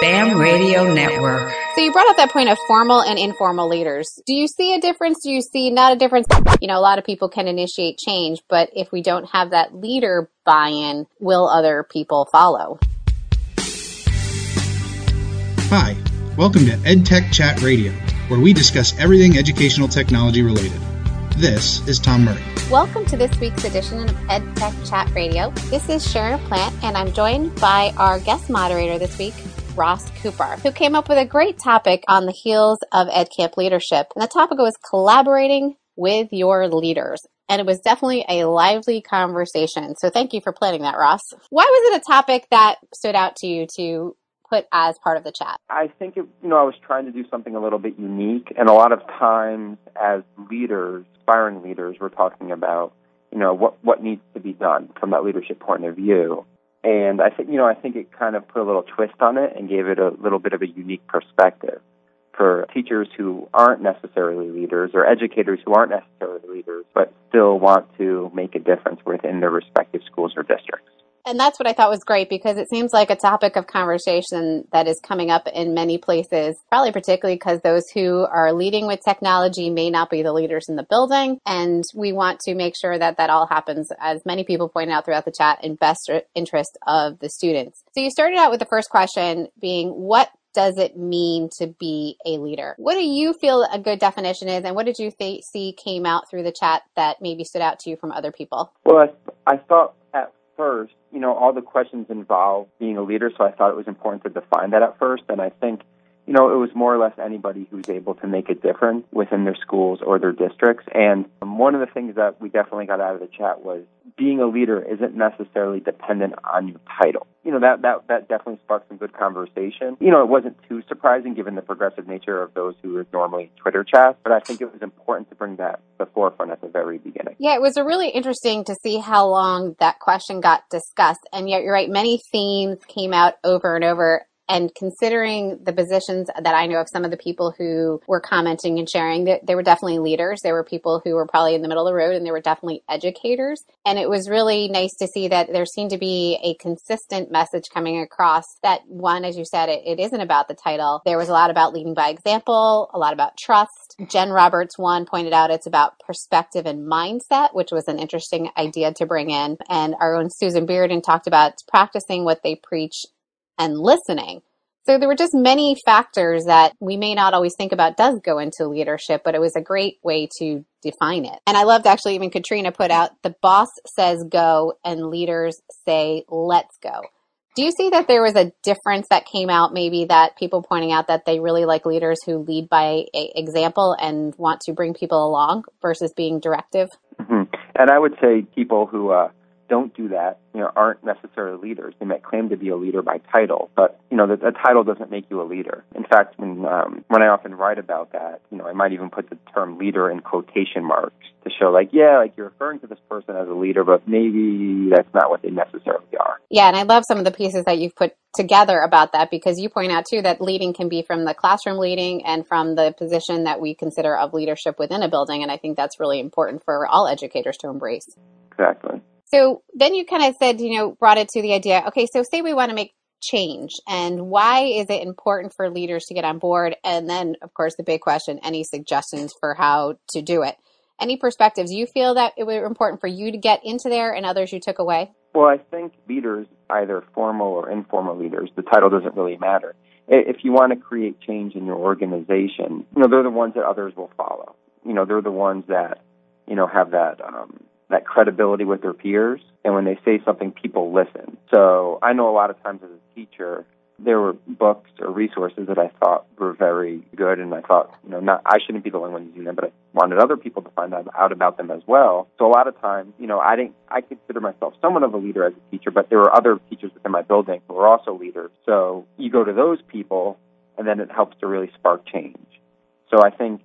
BAM Radio Network. So you brought up that point of formal and informal leaders. Do you see a difference? Do you see not a difference? You know, a lot of people can initiate change, but if we don't have that leader buy-in, will other people follow? Hi, welcome to EdTech Chat Radio, where we discuss everything educational technology related. This is Tom Murray. Welcome to this week's edition of EdTech Chat Radio. This is Sharon Plante, and I'm joined by our guest moderator this week, Ross Cooper, who came up with a great topic on the heels of EdCamp leadership. And the topic was collaborating with your leaders. And it was definitely a lively conversation. So thank you for planning that, Ross. Why was it a topic that stood out to you to put as part of the chat? I think it, you know I was trying to do something a little bit unique, and a lot of times as leaders, aspiring leaders, we're talking about you know what what needs to be done from that leadership point of view. And I think you know I think it kind of put a little twist on it and gave it a little bit of a unique perspective for teachers who aren't necessarily leaders or educators who aren't necessarily leaders but still want to make a difference within their respective schools or districts. And that's what I thought was great because it seems like a topic of conversation that is coming up in many places, probably particularly because those who are leading with technology may not be the leaders in the building. And we want to make sure that that all happens, as many people pointed out throughout the chat, in best interest of the students. So you started out with the first question being, what does it mean to be a leader? What do you feel a good definition is, and what did you th- see came out through the chat that maybe stood out to you from other people? Well, I, I thought at first, you know, all the questions involve being a leader, so I thought it was important to define that at first. And I think, you know, it was more or less anybody who's able to make a difference within their schools or their districts. And one of the things that we definitely got out of the chat was being a leader isn't necessarily dependent on your title. You know, that, that, that definitely sparked some good conversation. You know, it wasn't too surprising given the progressive nature of those who are normally Twitter chats, but I think it was important to bring that to the forefront at the very beginning. Yeah, it was really interesting to see how long that question got discussed. And yet you're right, many themes came out over and over and considering the positions that I know of some of the people who were commenting and sharing, they, they, were definitely leaders. There were people who were probably in the middle of the road and they were definitely educators. And it was really nice to see that there seemed to be a consistent message coming across that one, as you said, it, it isn't about the title. There was a lot about leading by example, a lot about trust. Jen Roberts, one pointed out it's about perspective and mindset, which was an interesting idea to bring in. And our own Susan Bearden talked about practicing what they preach and listening. So there were just many factors that we may not always think about does go into leadership, but it was a great way to define it. And I loved actually even Katrina put out the boss says go and leaders say let's go. Do you see that there was a difference that came out maybe that people pointing out that they really like leaders who lead by example and want to bring people along versus being directive? Mm-hmm. And I would say people who uh, don't do that, you know, aren't necessarily leaders. They might claim to be a leader by title, but you know, the, the title doesn't make you a leader. In fact, when um, when I often write about that, you know, I might even put the term leader in quotation marks to show, like, yeah, like you're referring to this person as a leader, but maybe that's not what they necessarily are. Yeah, and I love some of the pieces that you've put together about that because you point out too that leading can be from the classroom leading and from the position that we consider of leadership within a building, and I think that's really important for all educators to embrace. Exactly. So then you kind of said, you know, brought it to the idea, okay, so say we want to make change and why is it important for leaders to get on board? And then, of course, the big question, any suggestions for how to do it? Any perspectives you feel that it was important for you to get into there and others you took away? Well, I think leaders, either formal or informal leaders, the title doesn't really matter. If you want to create change in your organization, you know, they're the ones that others will follow. You know, they're the ones that, you know, have that um, that credibility with their peers. And when they say something, people listen. So I know a lot of times as a teacher, there were books or resources that I thought were very good, and I thought, you know, not I shouldn't be the only one using them, but I wanted other people to find out about them as well. So a lot of times, you know, I didn't. I consider myself somewhat of a leader as a teacher, but there were other teachers within my building who were also leaders. So you go to those people, and then it helps to really spark change. So I think,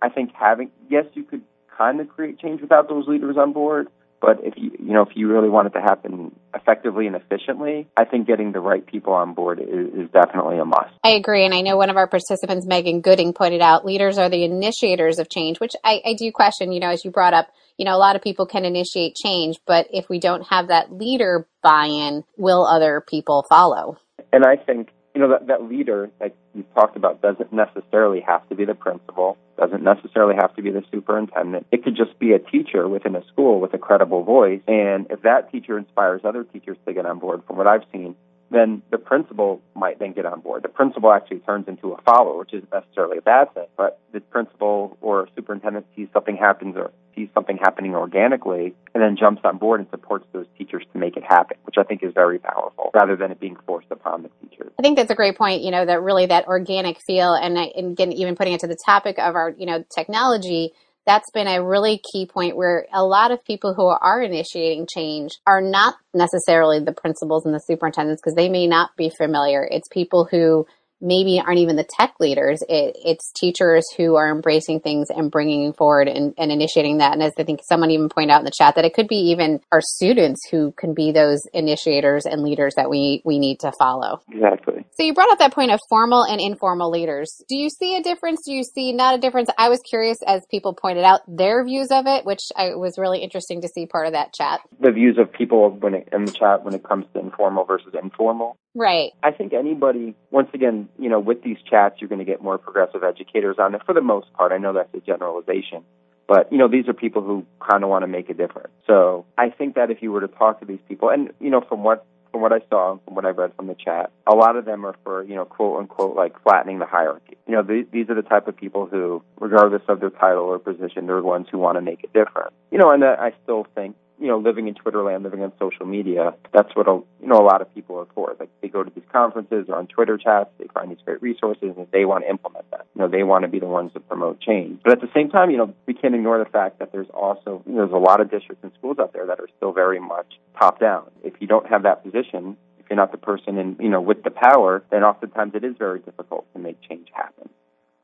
I think having yes, you could kind of create change without those leaders on board. But if you you know if you really want it to happen effectively and efficiently, I think getting the right people on board is, is, definitely a must. I agree, and I know one of our participants, Megan Gooding, pointed out leaders are the initiators of change, which I, I do question. You know, as you brought up, you know, a lot of people can initiate change, but if we don't have that leader buy-in, will other people follow? And I think you know, that, that leader, like you talked about, doesn't necessarily have to be the principal, doesn't necessarily have to be the superintendent. It could just be a teacher within a school with a credible voice. And if that teacher inspires other teachers to get on board, from what I've seen, then the principal might then get on board. The principal actually turns into a follower, which isn't necessarily a bad thing, but the principal or superintendent sees something happens or sees something happening organically and then jumps on board and supports those teachers to make it happen, which I think is very powerful rather than it being forced upon the. I think that's a great point, you know, that really that organic feel and, and again, even putting it to the topic of our, you know, technology, that's been a really key point where a lot of people who are initiating change are not necessarily the principals and the superintendents because they may not be familiar. It's people who maybe aren't even the tech leaders. It, it's teachers who are embracing things and bringing forward and, and, initiating that. And as I think someone even pointed out in the chat, that it could be even our students who can be those initiators and leaders that we, we need to follow. Exactly. So you brought up that point of formal and informal leaders. Do you see a difference? Do you see not a difference? I was curious as people pointed out their views of it, which I, was really interesting to see part of that chat. The views of people when it, in the chat when it comes to informal versus informal. Right. I think anybody, once again, you know, with these chats, you're going to get more progressive educators on it for the most part. I know that's a generalization. But, you know, these are people who kind of want to make a difference. So I think that if you were to talk to these people, and, you know, from what from what I saw, from what I read from the chat, a lot of them are for, you know, quote unquote, like flattening the hierarchy. You know, th- these are the type of people who, regardless of their title or position, they're the ones who want to make a difference. You know, and I still think you know, living in Twitter land, living on social media, that's what a, you know a lot of people are for. Like they go to these conferences or on Twitter chats, they find these great resources, and they want to implement that. You know, they want to be the ones to promote change. But at the same time, you know, we can't ignore the fact that there's also you know, there's a lot of districts and schools out there that are still very much top down. If you don't have that position, if you're not the person in you know with the power, then oftentimes it is very difficult to make change happen.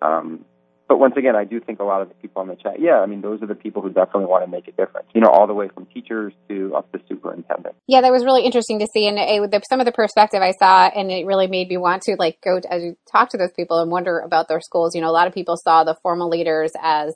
Um, but once again, I do think a lot of the people on the chat, yeah, I mean, those are the people who definitely want to make a difference, you know, all the way from teachers to up to superintendent. Yeah, that was really interesting to see. And it, the, some of the perspective I saw, and it really made me want to like go to, as you talk to those people and wonder about their schools. You know, a lot of people saw the formal leaders as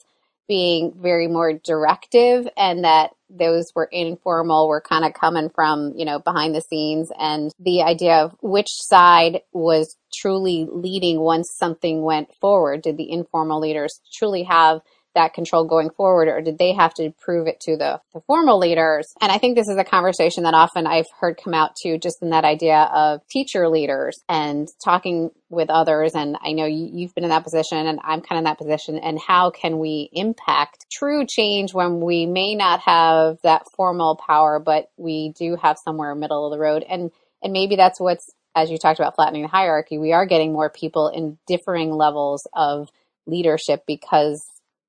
being very more directive and that those were informal were kind of coming from you know behind the scenes. And the idea of which side was truly leading once something went forward. Did the informal leaders truly have that control going forward or did they have to prove it to the, the formal leaders? And i think this is a conversation that often i've heard come out too just in that idea of teacher leaders and talking with others. And i know you, have been in that position and i'm kind of in that position. And how can we impact true change when we may not have that formal power but we do have somewhere middle of the road? And and maybe that's what's as you talked about flattening the hierarchy we are getting more people in differing levels of leadership because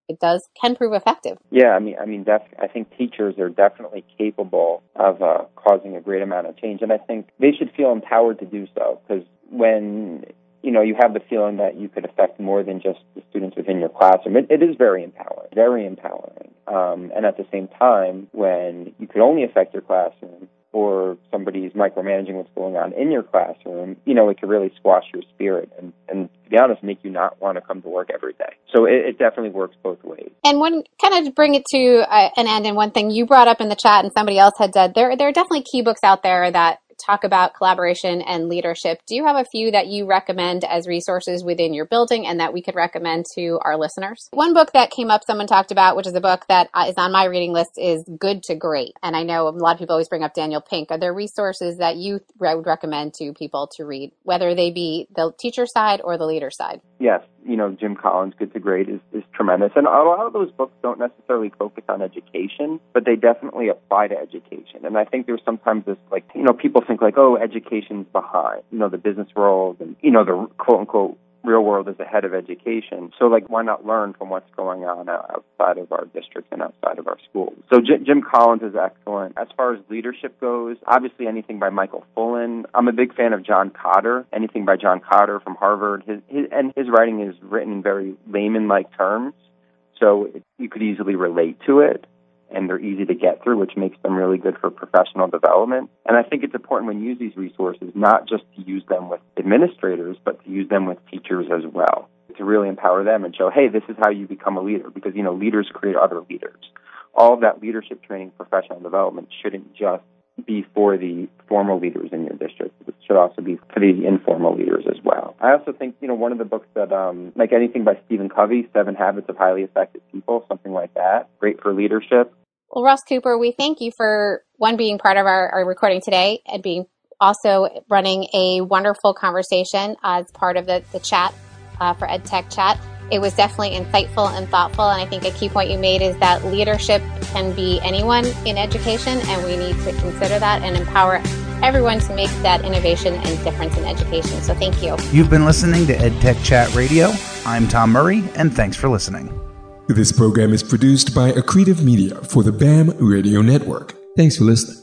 it does can prove effective. Yeah, I mean, I mean, def- I think teachers are definitely capable of uh, causing a great amount of change, and I think they should feel empowered to do so because when you know you have the feeling that you could affect more than just the students within your classroom, it, it is very empowering, very empowering. Um, and at the same time, when you could only affect your classroom, or somebody's micromanaging what's going on in your classroom, you know, it could really squash your spirit and, and to be honest, make you not want to come to work every day. So it, it definitely works both ways. And one kind of bring it to uh, an end, and one thing you brought up in the chat and somebody else had said, there, there are definitely key books out there that talk about collaboration and leadership. Do you have a few that you recommend as resources within your building and that we could recommend to our listeners? One book that came up, someone talked about, which is a book that is on my reading list, is Good to Great. And I know a lot of people always bring up Daniel Pink. Are there resources that you would recommend to people to read, whether they be the teacher side or the leader side? Yes, you know, Jim Collins' Good to Great is, is tremendous. And a lot of those books don't necessarily focus on education, but they definitely apply to education. And I think there's sometimes this, like, you know, people think like, oh, education's behind, you know, the business world and, you know, the quote unquote real world is ahead of education. So, like, why not learn from what's going on outside of our district and outside of our schools? So, J- Jim Collins is excellent. As far as leadership goes, obviously anything by Michael Fullan. I'm a big fan of John Kotter. Anything by John Kotter from Harvard. His, his and his writing is written in very layman-like terms, so it, you could easily relate to it and they're easy to get through, which makes them really good for professional development. And I think it's important when you use these resources not just to use them with administrators, but to use them with teachers as well to really empower them and show, hey, this is how you become a leader because, you know, leaders create other leaders. All of that leadership training, professional development shouldn't just be for the formal leaders in your district. It should also be for the informal leaders as well. I also think, you know, one of the books that, um, like anything by Stephen Covey, Seven Habits of Highly Effective People, something like that, great for leadership. Well, Ross Cooper, we thank you for one being part of our, our recording today and being also running a wonderful conversation as part of the, the chat uh, for EdTech Chat. It was definitely insightful and thoughtful. And I think a key point you made is that leadership can be anyone in education, and we need to consider that and empower everyone to make that innovation and difference in education. So thank you. You've been listening to EdTech Chat Radio. I'm Tom Murray, and thanks for listening. This program is produced by Accretive Media for the BAM Radio Network. Thanks for listening.